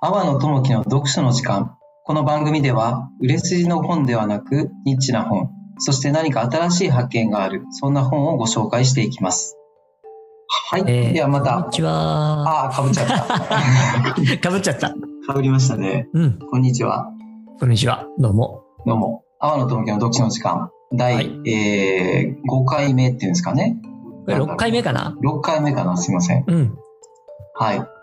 阿波野智樹の読書の時間。この番組では、売れ筋の本ではなく、ニッチな本、そして何か新しい発見がある、そんな本をご紹介していきます。はい。えーではまた。こんにちは。ああ、かぶっちゃった。かぶっちゃった。かぶりましたね。うん。こんにちは。こんにちは。どうも。どうも。阿波野智樹の読書の時間。第、はいえー、5回目っていうんですかね。これ6回目かな？6回目かなすいません。うん。はい。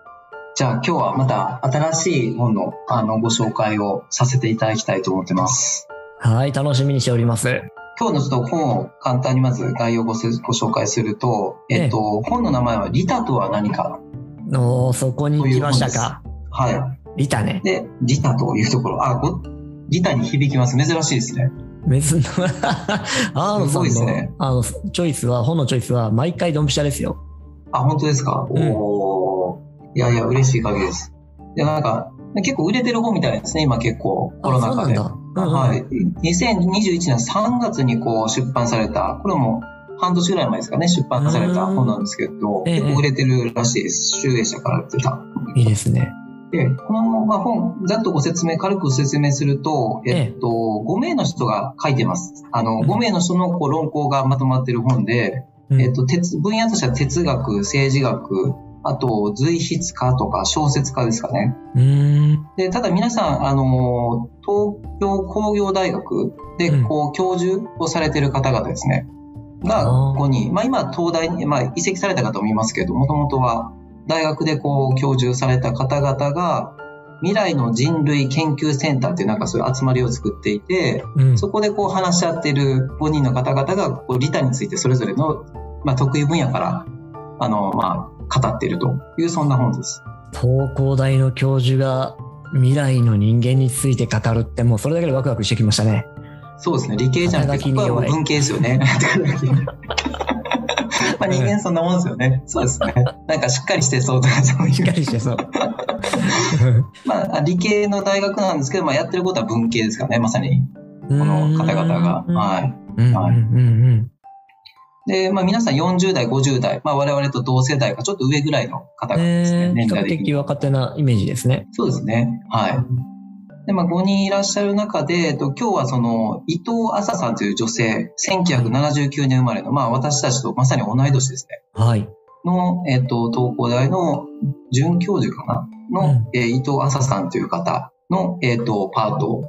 じゃあ今日はまた新しい本のあのご紹介をさせていただきたいと思ってます。はい、楽しみにしております。今日のちょっと本を簡単にまず概要をごせご紹介すると、えっと、本の名前はリタとは何か？おー、そこに来ましたか？はリタねい。。で、リタというところ、あ、ご、リタに響きます。珍しいですね。別の、アーノすごいですさんの、ねあの、チョイスは、本のチョイスは、毎回ドンピシャですよ。あ、本当ですか、うんおー。いやいや、嬉しい限りです。で、なんか、結構売れてる本みたいですね、今結構、コロナ禍で。はい。2021年3月にこう出版された、これも半年ぐらい前ですかね、出版された本なんですけど、ええ結構売れてるらしいです。集英社から出た。いいですね。で、この、まあ、本、ざっとご説明、軽くご説明すると、えっと、5名の人が書いてます。あの、うん5名の人のこう論考がまとまってる本で、うんえっと、哲、分野としては哲学、政治学、あと、随筆家とか小説家ですかね。で、ただ皆さん、あの、東京工業大学で、うんこう、教授をされてる方々ですね。が、あーここに、まあ今、東大に、まあ移籍された方もいますけど、もともとは大学でこう、教授された方々が、未来の人類研究センターっていうなんかそういう集まりを作っていて、うん。そこでこう話し合っている5人の方々が、こう、利他についてそれぞれの、まあ得意分野から、あの、まあ、語っているという、そんな本です。東工大の教授が未来の人間について語るって、もうそれだけでワクワクしてきましたね。そうですね。理系じゃなくて、ここは文系ですよね。まあ人間そんなもんですよね。そうですね。なんかしっかりしてそうとか、そうしっかいう。りしてそう。まあ理系の大学なんですけど、まあやってることは文系ですからね、まさに。ここの方々が。い。はい。はいうんで、まあ皆さん40代、50代、まあ我々と同世代かちょっと上ぐらいの方うん。々ですね、年代的に。的若手なイメージですね。そうですね。はい。で、まあ5人いらっしゃる中で、えっと、今日はその伊藤麻さんという女性、1979年生まれの、まあ私たちとまさに同い年ですね。はい。の、えっと、東工大の准教授かな？の、うんえー伊藤麻さんという方の、えっと、パート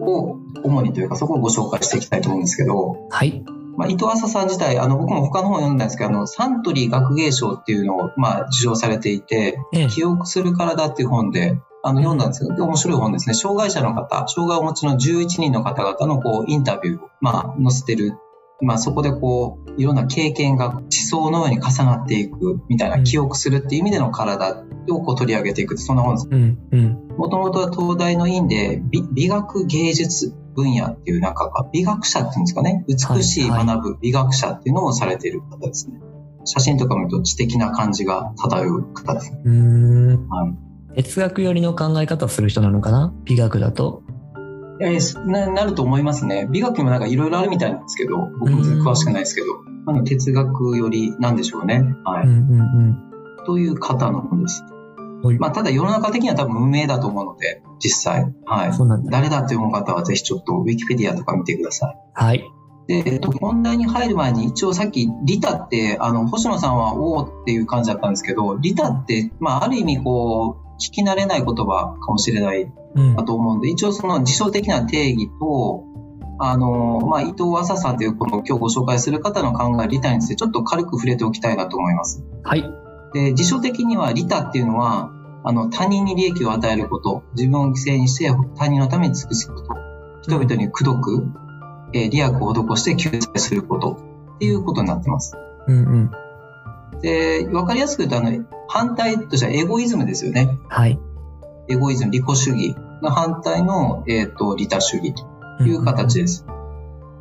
を主にというか、そこをご紹介していきたいと思うんですけど、はい。まあ、伊藤麻さん自体、あの、僕も他の本を読んだんですけど、あの、サントリー学芸賞っていうのを、まあ、受賞されていて、ええ記憶する体っていう本で、あの、読んだんですけど、面白い本ですね。障害者の方、障害をお持ちの11人の方々の、こう、インタビューを、まあ、載せてる。まあ、そこでこう、いろんな経験が思想のように重なっていく、みたいな、うん記憶するっていう意味での体をこう取り上げていく、そんな本です。もともとは東大の院で美美学芸術分野っていうなんか美学者っていうんですかね美しいはい学ぶ美学者っていうのをされている方ですね。写真とか見ると知的な感じが漂う方ですね。はい哲学寄りの考え方をする人なのかな？美学だと。えーななると思いますね。美学にもなんかいろいろあるみたいなんですけど、僕も全然詳しくないですけど、あの哲学よりなんでしょうね。はい。うんうんうん。という方の本です。はいまあ、ただ世の中的には多分無名だと思うので、実際。はい。そうなんだ。誰だって思う方はぜひちょっとウィキペディアとか見てください。はい。で、えっと、本題に入る前に一応さっきリタって、あの、星野さんはおおっていう感じだったんですけど、リタって、まあ、ある意味こう、聞き慣れない言葉かもしれないうんか。と思うんで、一応その辞書的な定義と、あの、まあ、伊藤麻さんというこの今日ご紹介する方の考えリタについてちょっと軽く触れておきたいなと思います。はい。で、辞書的にはリタっていうのは、あの、他人に利益を与えること、自分を犠牲にして他人のために尽くすこと、人々に口説く、えー利益を施して救済することっていうことになってます。うんうん。で、わかりやすく言うと、あの、反対としてはエゴイズムですよね。はい。エゴイズム、利己主義の反対の、えっ、と、利他主義という形です。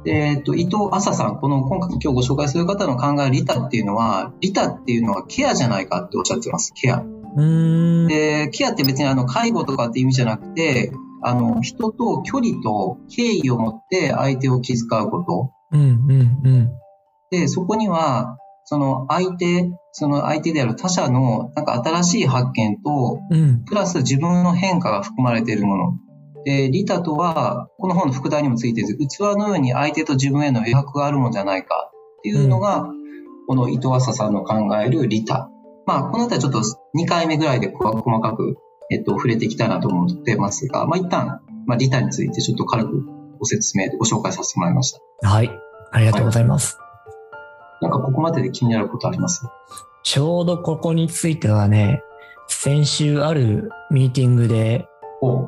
でえっ、と、伊藤麻さん、この今回今日ご紹介する方の考える利他っていうのは、利他っていうのはケアじゃないかっておっしゃってます。ケア。で、ケアって別にあの介護とかって意味じゃなくて、あの、人と距離と敬意を持って相手を気遣うこと。うんうんうん。で、そこには、その相手、その相手である他者のなんか新しい発見と、うん。プラス自分の変化が含まれているもの。で、利他とは、この本の副題にもついている、器のように相手と自分への余白があるものじゃないかっていうのが、この伊藤浅さんの考える利他。まあ、このあたりちょっと2回目ぐらいで細かく、えっと、触れていきたいなと思ってますが、まあ、一旦、まあ、利他についてちょっと軽くご説明、ご紹介させてもらいました。はい。ありがとうございます。なんかここまでで気になることあります？ちょうどここについてはね、先週あるミーティングでお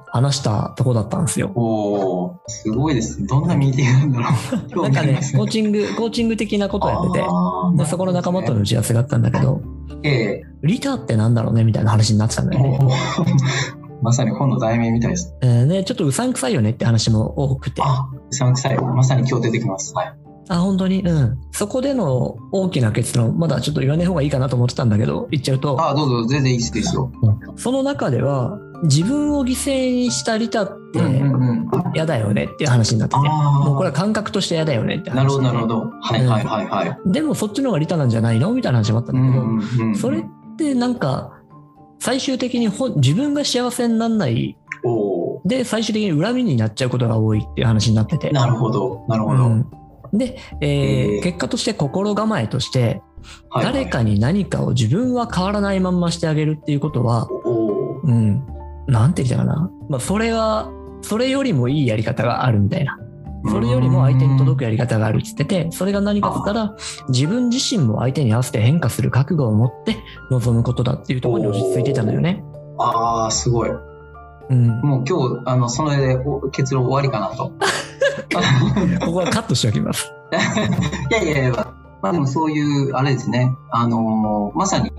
話したとこだったんですよ。おーすごいですね。どんなミーティングなんだろう。興 なんかねコーチング、コーチング的なことをやってて、あーでそこの仲間との打ち合わせがあったんだけど、ええリタってなんだろうねみたいな話になってたんだよね。おー まさに本の題名みたいです。えーで、ちょっとうさんくさいよねって話も多くて。あ、うさんくさい。まさに今日出てきます。はい。あ、本当に？うん。そこでの大きな結論、まだちょっと言わない方がいいかなと思ってたんだけど、言っちゃうと、あ、どうぞ、全然いいですよ。その中では、自分を犠牲にしたリタってうん。嫌だよねっていう話になってて、あもうこれは感覚として嫌だよねって話なるほど、でなるほど。はいはいはいはい。でもそっちの方がリタなんじゃないのみたいな話もあったんだけど、うんうんそれってなんか、最終的にほ自分が幸せにならないおで、最終的に恨みになっちゃうことが多いっていう話になってて。ーなるほど、なるほど。うんで、えーえー結果として心構えとして、誰かに何かを自分は変わらないまんましてあげるっていうことは、うん、なんて言ったかな。まあ、それは、それよりもいいやり方があるみたいな。それよりも相手に届くやり方があるって言ってて、それが何かって言ったら、自分自身も相手に合わせて変化する覚悟を持って臨むことだっていうところに落ち着いてたのよね。ああ、すごい。うん。もう今日、あの、それでお結論終わりかなと。ここはカットしておきます。いやいやいや、まあでもそういう、あれですね。あのーまさに、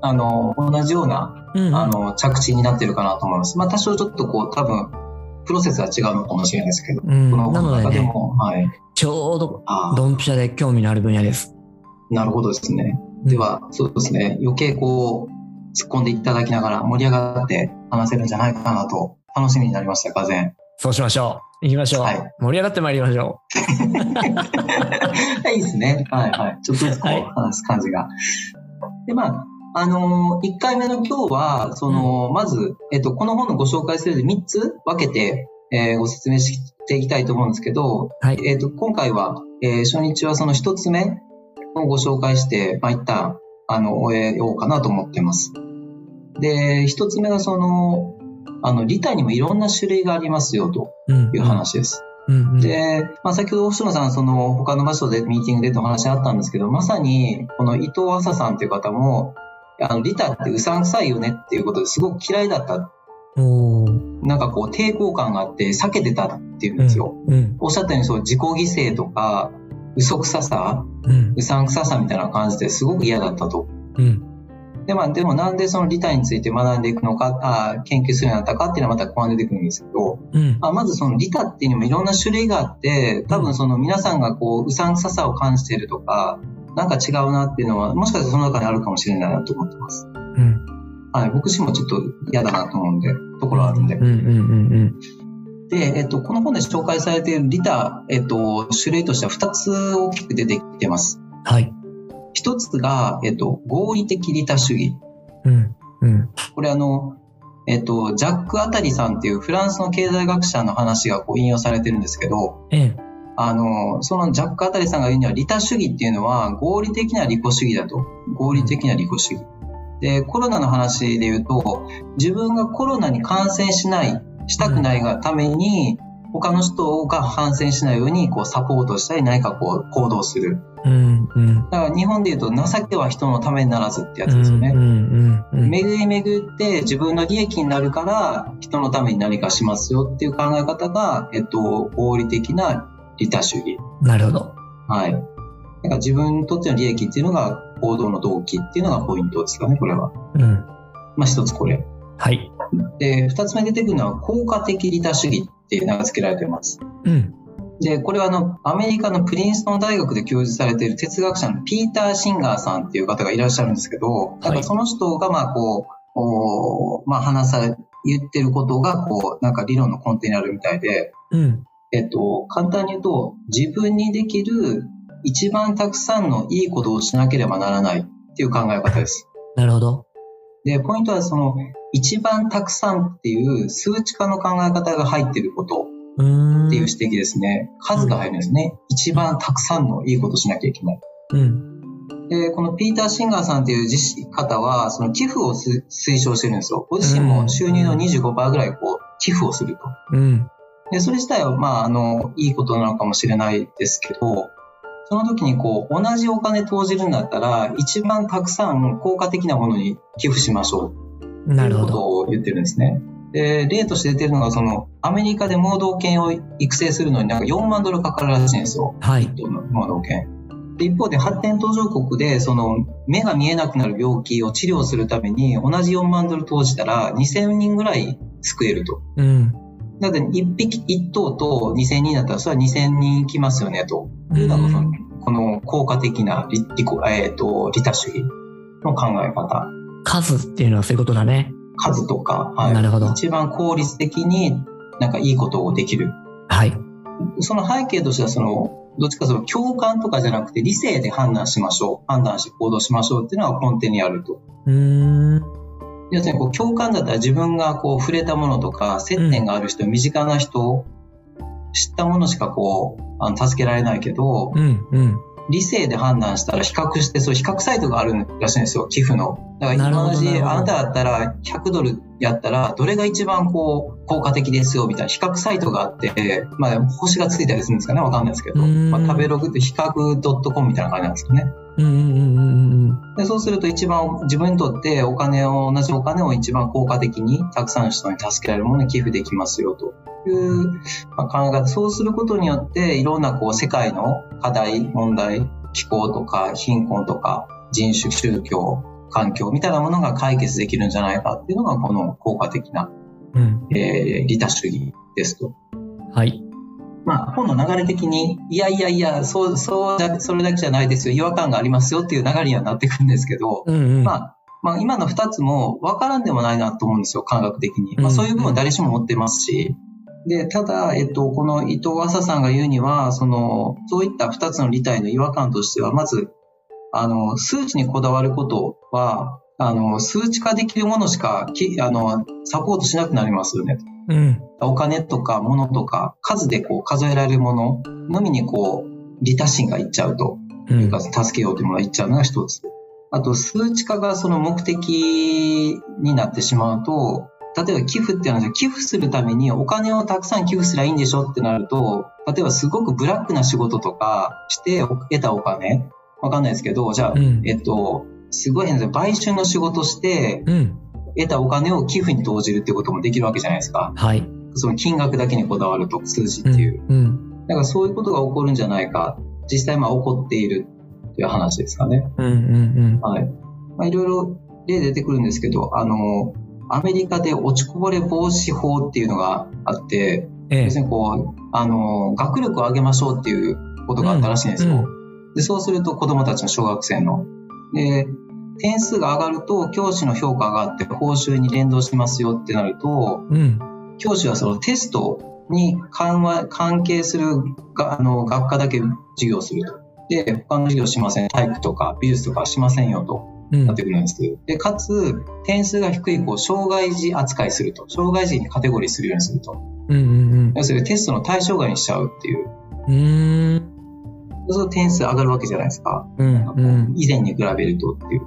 あのー同じような、うん。あの、着地になってるかなと思います。まあ多少ちょっとこう、多分、プロセスは違うのかもしれないですけど、うん、このなのでね、中でも、はい。ちょうどドンピシャで興味のある分野です。なるほどですね。では、そうですね。余計こう、突っ込んでいただきながら盛り上がって話せるんじゃないかなと、楽しみになりました、がぜん。そうしましょう。行きましょう。はい盛り上がってまいりましょ いいですね。はいはい。ちょっとずつこはいう話す感じが。で、まあ、あのー、1回目の今日は、その、まず、えっと、この本のご紹介するで3つ分けて、えーご説明していきたいと思うんですけど、う。はい。えっと、今回は、えー初日はその1つ目をご紹介して、まあ、一旦、あの、終えようかなと思ってます。で、1つ目がその、あの、リタにもいろんな種類がありますよ、とうんいう話です。うんうん。で、まあ、先ほど星野さん、その他の場所でミーティングでとお話あったんですけど、まさにこの伊藤麻さんという方も、あの、リタってうさんくさいよねっていうことですごく嫌いだった。なんかこう抵抗感があって避けてたっていうんですよ。うん。おっしゃったようにそう自己犠牲とか嘘くささ、うん。うさんくささみたいな感じですごく嫌だったと。うん。で、まあ、でもなんでそのリタについて学んでいくのか、あ研究するようになったかっていうのはまた後半出てくるんですけど、うん。まあ、まずその利他っていうのもいろんな種類があって、多分その皆さんがこう、うさんくささを感じているとか、なんか違うなっていうのは、もしかしたらその中にあるかもしれないなと思ってます。うん。はい、僕自身もちょっと嫌だなと思うんで、ところあるんでうん。うん。うん。で、えっと、この本で紹介されている利他、えっと、種類としては2つ大きく出てきてます。はい。1つが、えっと、合理的利他主義。うん。うん。これあの、えっと、ジャック・アタリさんっていうフランスの経済学者の話がこう引用されてるんですけど、ええ。あの、そのジャック・アタリさんが言うには、利他主義っていうのは合理的な利己主義だと。合理的な利己主義。で、コロナの話で言うと、自分がコロナに感染しない、したくないがために、他の人が感染しないように、こう、サポートしたり、何かこう、行動する。うん。うん。だから日本で言うと、情けは人のためにならずってやつですよねうん。。うん。うん。巡り巡って自分の利益になるから人のために何かしますよっていう考え方が、えっと、合理的な利他主義。なるほど。はい。だから自分にとっての利益っていうのが行動の動機っていうのがポイントですかね、これは。うん。まあ一つこれ。はい。で、二つ目出てくるのは効果的利他主義って名が付けられています。うん。で、これはあの、アメリカのプリンストン大学で教授されている哲学者のピーター・シンガーさんっていう方がいらっしゃるんですけど、なんかその人がまあこう、おまあ話され、言ってることがこう、なんか理論の根底にあるみたいで、うん。えっと、簡単に言うと、自分にできる一番たくさんのいいことをしなければならないっていう考え方です。なるほど。で、ポイントはその、一番たくさんっていう数値化の考え方が入っていること。っていう指摘ですね。数が入るんですね。一番たくさんのいいことをしなきゃいけない。うん。で、このピーター・シンガーさんっていう実方は、その寄付をす推奨してるんですよ。ご自身も収入の25%ぐらいこう、寄付をすると。うん。で、それ自体は、まあ、あの、いいことなのかもしれないですけど、その時にこう、同じお金投じるんだったら、一番たくさん効果的なものに寄付しましょう。なるほど。ということを言ってるんですね。で、例として出てるのが、その、アメリカで盲導犬を育成するのになんか4万ドルかかるらしいんですよ。はい。盲導犬。で一方で発展途上国で、その、目が見えなくなる病気を治療するために、同じ4万ドル投じたら、2000人ぐらい救えると。うん。だって1匹1頭と2000人だったらそれは2000人きますよねと。いうのこの効果的なリリコ、えー、と利他主義の考え方。数っていうのはそういうことだね。数とか、はい、なるほど。一番効率的になんかいいことをできる。はい。その背景としてはそのどっちかその共感とかじゃなくて理性で判断しましょう。判断して行動しましょうっていうのが根底にあると。うーん。要するにこう共感だったら自分がこう触れたものとか接点がある人、身近な人知ったものしかこうあの助けられないけどうん。うん。理性で判断したら比較してそういう比較サイトがあるらしいんですよ寄付のだからなるほど同じなるほどあなただったら100ドルやったらどれが一番こう効果的ですよみたいな比較サイトがあってまあ星がついたりするんですかねわかんないですけど、うんまあ、食べログって比較 .com みたいな感じなんですよねうんうんうんうんうん。でそうすると一番自分にとってお金を、同じお金を一番効果的にたくさんの人に助けられるものに寄付できますよという、まあ、考え方。そうすることによっていろんなこう世界の課題、問題、気候とか貧困とか人種、宗教、環境みたいなものが解決できるんじゃないかっていうのがこの効果的な、うん。えー、利他主義ですと。はい。まあ、本の流れ的に、いやいやいや、そう、そうだ、それだけじゃないですよ、違和感がありますよっていう流れにはなってくるんですけど、うんうん。まあ、まあ、今の二つも分からんでもないなと思うんですよ、感覚的に。まあ、うんそういう部分は誰しも持ってますし。で、ただ、えっと、この伊藤浅さんが言うには、その、そういった二つの利体の違和感としては、まず、あの、数値にこだわることは、あの、数値化できるものしか、きあの、サポートしなくなりますよね。うん。お金とか物とか、数でこう数えられるもののみにこう、利他心がいっちゃうと。う。というんか、助けようというものがいっちゃうのが一つ。あと、数値化がその目的になってしまうと、例えば寄付っていうのは、寄付するためにお金をたくさん寄付すりゃいいんでしょってなると、例えばすごくブラックな仕事とかして得たお金、わかんないですけど、じゃあ、うんえっと、すごい変ですよ。売春の仕事してうん。得たお金を寄付に投じるってこともできるわけじゃないですか。はい。その金額だけにこだわると、数字ってうんいう。うん。だからそういうことが起こるんじゃないか。実際まあ起こっているという話ですかね。うんうんはい。まあ、いろいろ例出てくるんですけど、あの、アメリカで落ちこぼれ防止法っていうのがあって、うん。ええ要す。るにこう、あの、学力を上げましょうっていうことがあったらしいんですよ。うんで、そうすると子供たちの小学生の。で、点数が上がると教師の評価が上がって報酬に連動しますよってなると、うん。教師はそのテストに関は関係するがあの学科だけ授業すると。で、他の授業しません。体育とか美術とかしませんよとうんなってくるんです。で、かつ、点数が低い子を障害児扱いすると。障害児にカテゴリーするようにすると。うんうん要するにテストの対象外にしちゃうっていう。うん。そうすると点数上がるわけじゃないですか。うんうん。以前に比べるとっていう。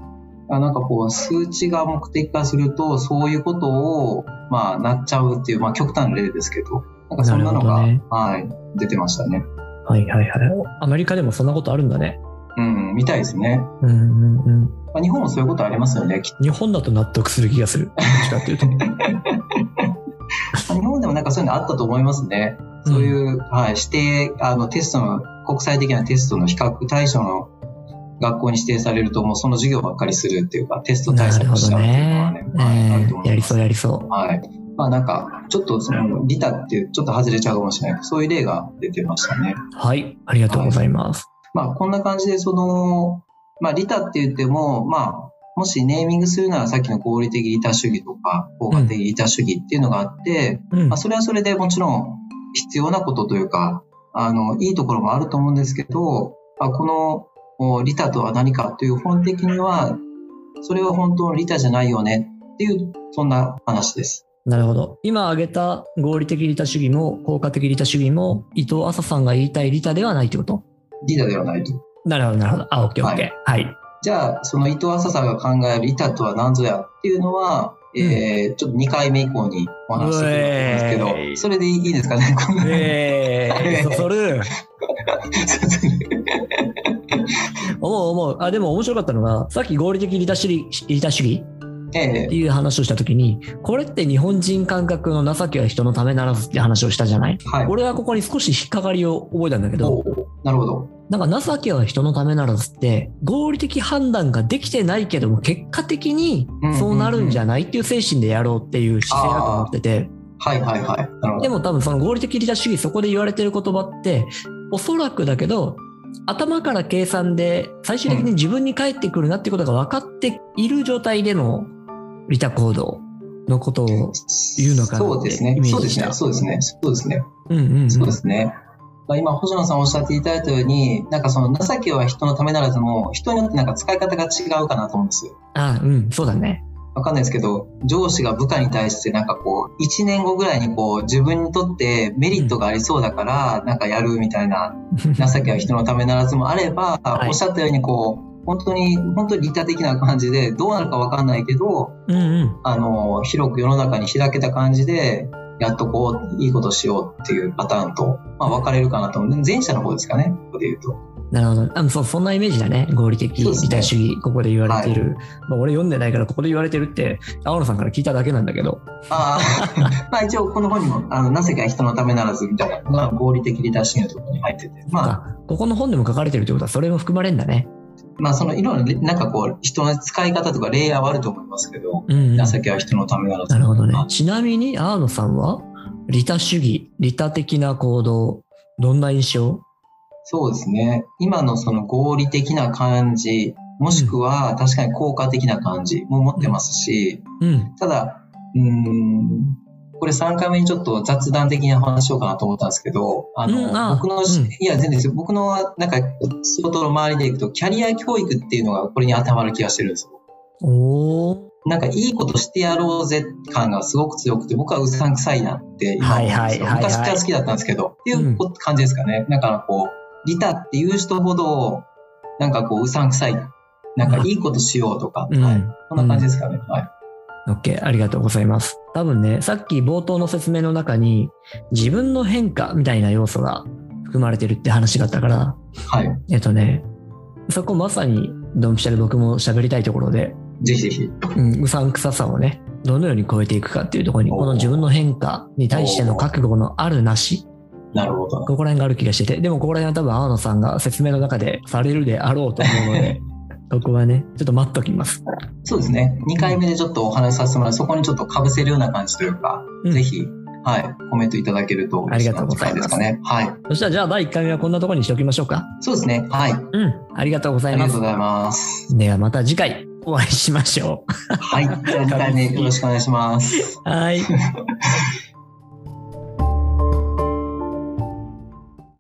あなんかこう、数値が目的化すると、そういうことを、まあ、なっちゃうっていう、まあ、極端な例ですけど、なんかそんなのが、ねはい、出てましたね。はいはいはい。アメリカでもそんなことあるんだね。うん、みたいですね。うんうんうん。まあ、日本もそういうことありますよね。日本だと納得する気がする。どっちかっていうと。と日本でもなんかそういうのあったと思いますね。そういう、はい、指定、あの、テストの、国際的なテストの比較対象の学校に指定されると、もうその授業ばっかりするっていうか、テスト対策しちゃうっていうのはねね、。はい、あるとええやりそう。やりそう。はい。まあなんか、ちょっとその、リタっていう、ちょっと外れちゃうかもしれないそういう例が出てましたね。はい。ありがとうございます。まあこんな感じで、その、まあリタって言っても、まあ、もしネーミングするならさっきの合理的利他主義とか、効果的利他主義っていうのがあって、うんまあ、。それはそれでもちろん必要なことというか、あの、いいところもあると思うんですけど、あこのお利他とは何かという本的には、それは本当の利他じゃないよねっていう、そんな話です。なるほど。今挙げた合理的利他主義も効果的利他主義も伊藤麻さんが言いたい利他ではないってこと？利他ではないと。なるほど、なるほど。あ、オッケーオッケー。はい。じゃあ、その伊藤浅さんが考える利他とは何ぞやっていうのは、えーちょっと2回目以降にお話ししていくと思うんですけうえー。ど、それでいいですかね、こんなえー、そそる？思う思う。あ、でも面白かったのが、さっき合理的利他主義利他主義えっていう話をしたときに、これって日本人感覚の情けは人のためならずって話をしたじゃない？ーはい。俺はここに少し引っかかりを覚えたんだけど、なるほど。なんか情けは人のためならずって、合理的判断ができてないけども、結果的にそうなるんじゃないっていう精神でやろうっていう姿勢だと思ってて、はいはいはい。でも多分その合理的利他主義そこで言われてる言葉って、おそらくだけど、頭から計算で最終的に自分に返ってくるなってことが分かっている状態での利他行動のことを言うのかなってそうですねイ。メそうですね。ージした。そうですね。そうですね。うんうんうんそうですね。まあ今、星野さんおっしゃっていただいたように、なんかその情けは人のためならずも、人によってなんか使い方が違うかなと思うんですよ。あ、うん、そうだね。わかんないですけど、上司が部下に対してなんかこう、1年後ぐらいにこう、自分にとってメリットがありそうだから、なんかやるみたいな、情けは人のためならずもあれば、はいおっしゃったようにこう、本当に、本当に利他的な感じで、どうなるかわかんないけど、うんうん。あの、広く世の中に開けた感じで、やっとこう、いいことしようっていうパターンと、まあ分かれるかなと思う。前者の方ですかね、ここで言うと。なるほど。あそう、そんなイメージだね。合理的利他主義、ここで言われてる。まあ、俺読んでないから、ここで言われてるって、青野さんから聞いただけなんだけど。あ あ、まあ一応この本にも、あの、なぜか人のためならずみたいなのが合理的利他主義のところに入ってて、まあ、あここの本でも書かれてるってことは、それも含まれるんだね。まあそのいろいろなんかこう、人の使い方とかレイヤーはあると思いますけど、うん、うん。情けは人のためならず。なるほどねまあ。ちなみに、青野さんは、利他主義、利他的な行動、どんな印象？そうですね。今のその合理的な感じ、もしくは確かに効果的な感じも持ってますし、うん。ただ、うーん、これ3回目にちょっと雑談的な話しようかなと思ったんですけど、あの、うんあ僕の、うんいや、全然ですよ。僕の、なんか、仕事の周りでいくと、キャリア教育っていうのがこれに当てはまる気がしてるんですよ。おー。なんか、いいことしてやろうぜ感がすごく強くて、僕はうさんくさいなって今思うんで昔から好きだったんですけど、っていう感じですかね。だからこう、リタっていう人ほど、なんかこう、うさんくさい。なんか、いいことしようとか、うんはい。こんな感じですかね。はい。OK、ありがとうございます。多分ね、さっき冒頭の説明の中に、自分の変化みたいな要素が含まれてるって話があったから、はい。えっとね、そこまさにドンピシャで僕も喋りたいところで、ぜひぜひ。うん、うさんくささをね、どのように超えていくかっていうところに、この自分の変化に対しての覚悟のあるなし、なるほど。ここら辺がある気がしてて、でもここら辺は多分青野さんが説明の中でされるであろうと思うので、ここはね、ちょっと待っときます。そうですね。2回目でちょっとお話しさせてもらう、そこにちょっと被せるような感じというか、うんぜひ、はい、コメントいただけるとありがとうございますですかね。はい。そしたらじゃあ第1回目はこんなところにしておきましょうか。そうですね。はい。あうん、ありがとうございますりがとうご。ざいます。ではまた次回お会いしましょはい。じゃあ2回目よろしくお願いします。う。はい。